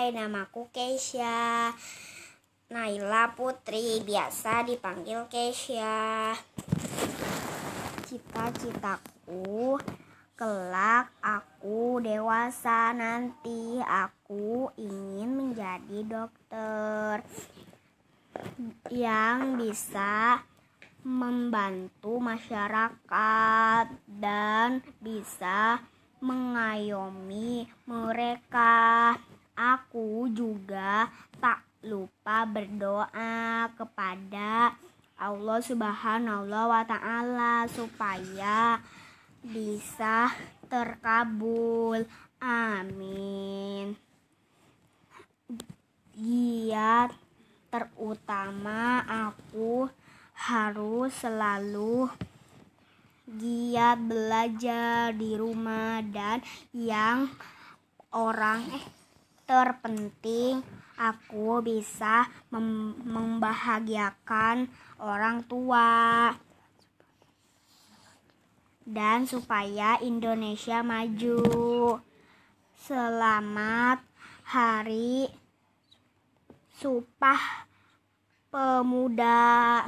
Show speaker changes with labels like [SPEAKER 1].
[SPEAKER 1] Hai, namaku Keisha. Naila Putri, biasa dipanggil Keisha. Cita-citaku kelak aku dewasa nanti aku ingin menjadi dokter yang bisa membantu masyarakat dan bisa mengayomi mereka. Aku juga tak lupa berdoa kepada Allah Subhanahu wa taala supaya bisa terkabul. Amin. Giat terutama aku harus selalu giat belajar di rumah dan yang orang eh, terpenting aku bisa mem membahagiakan orang tua dan supaya Indonesia maju. Selamat Hari Sumpah Pemuda.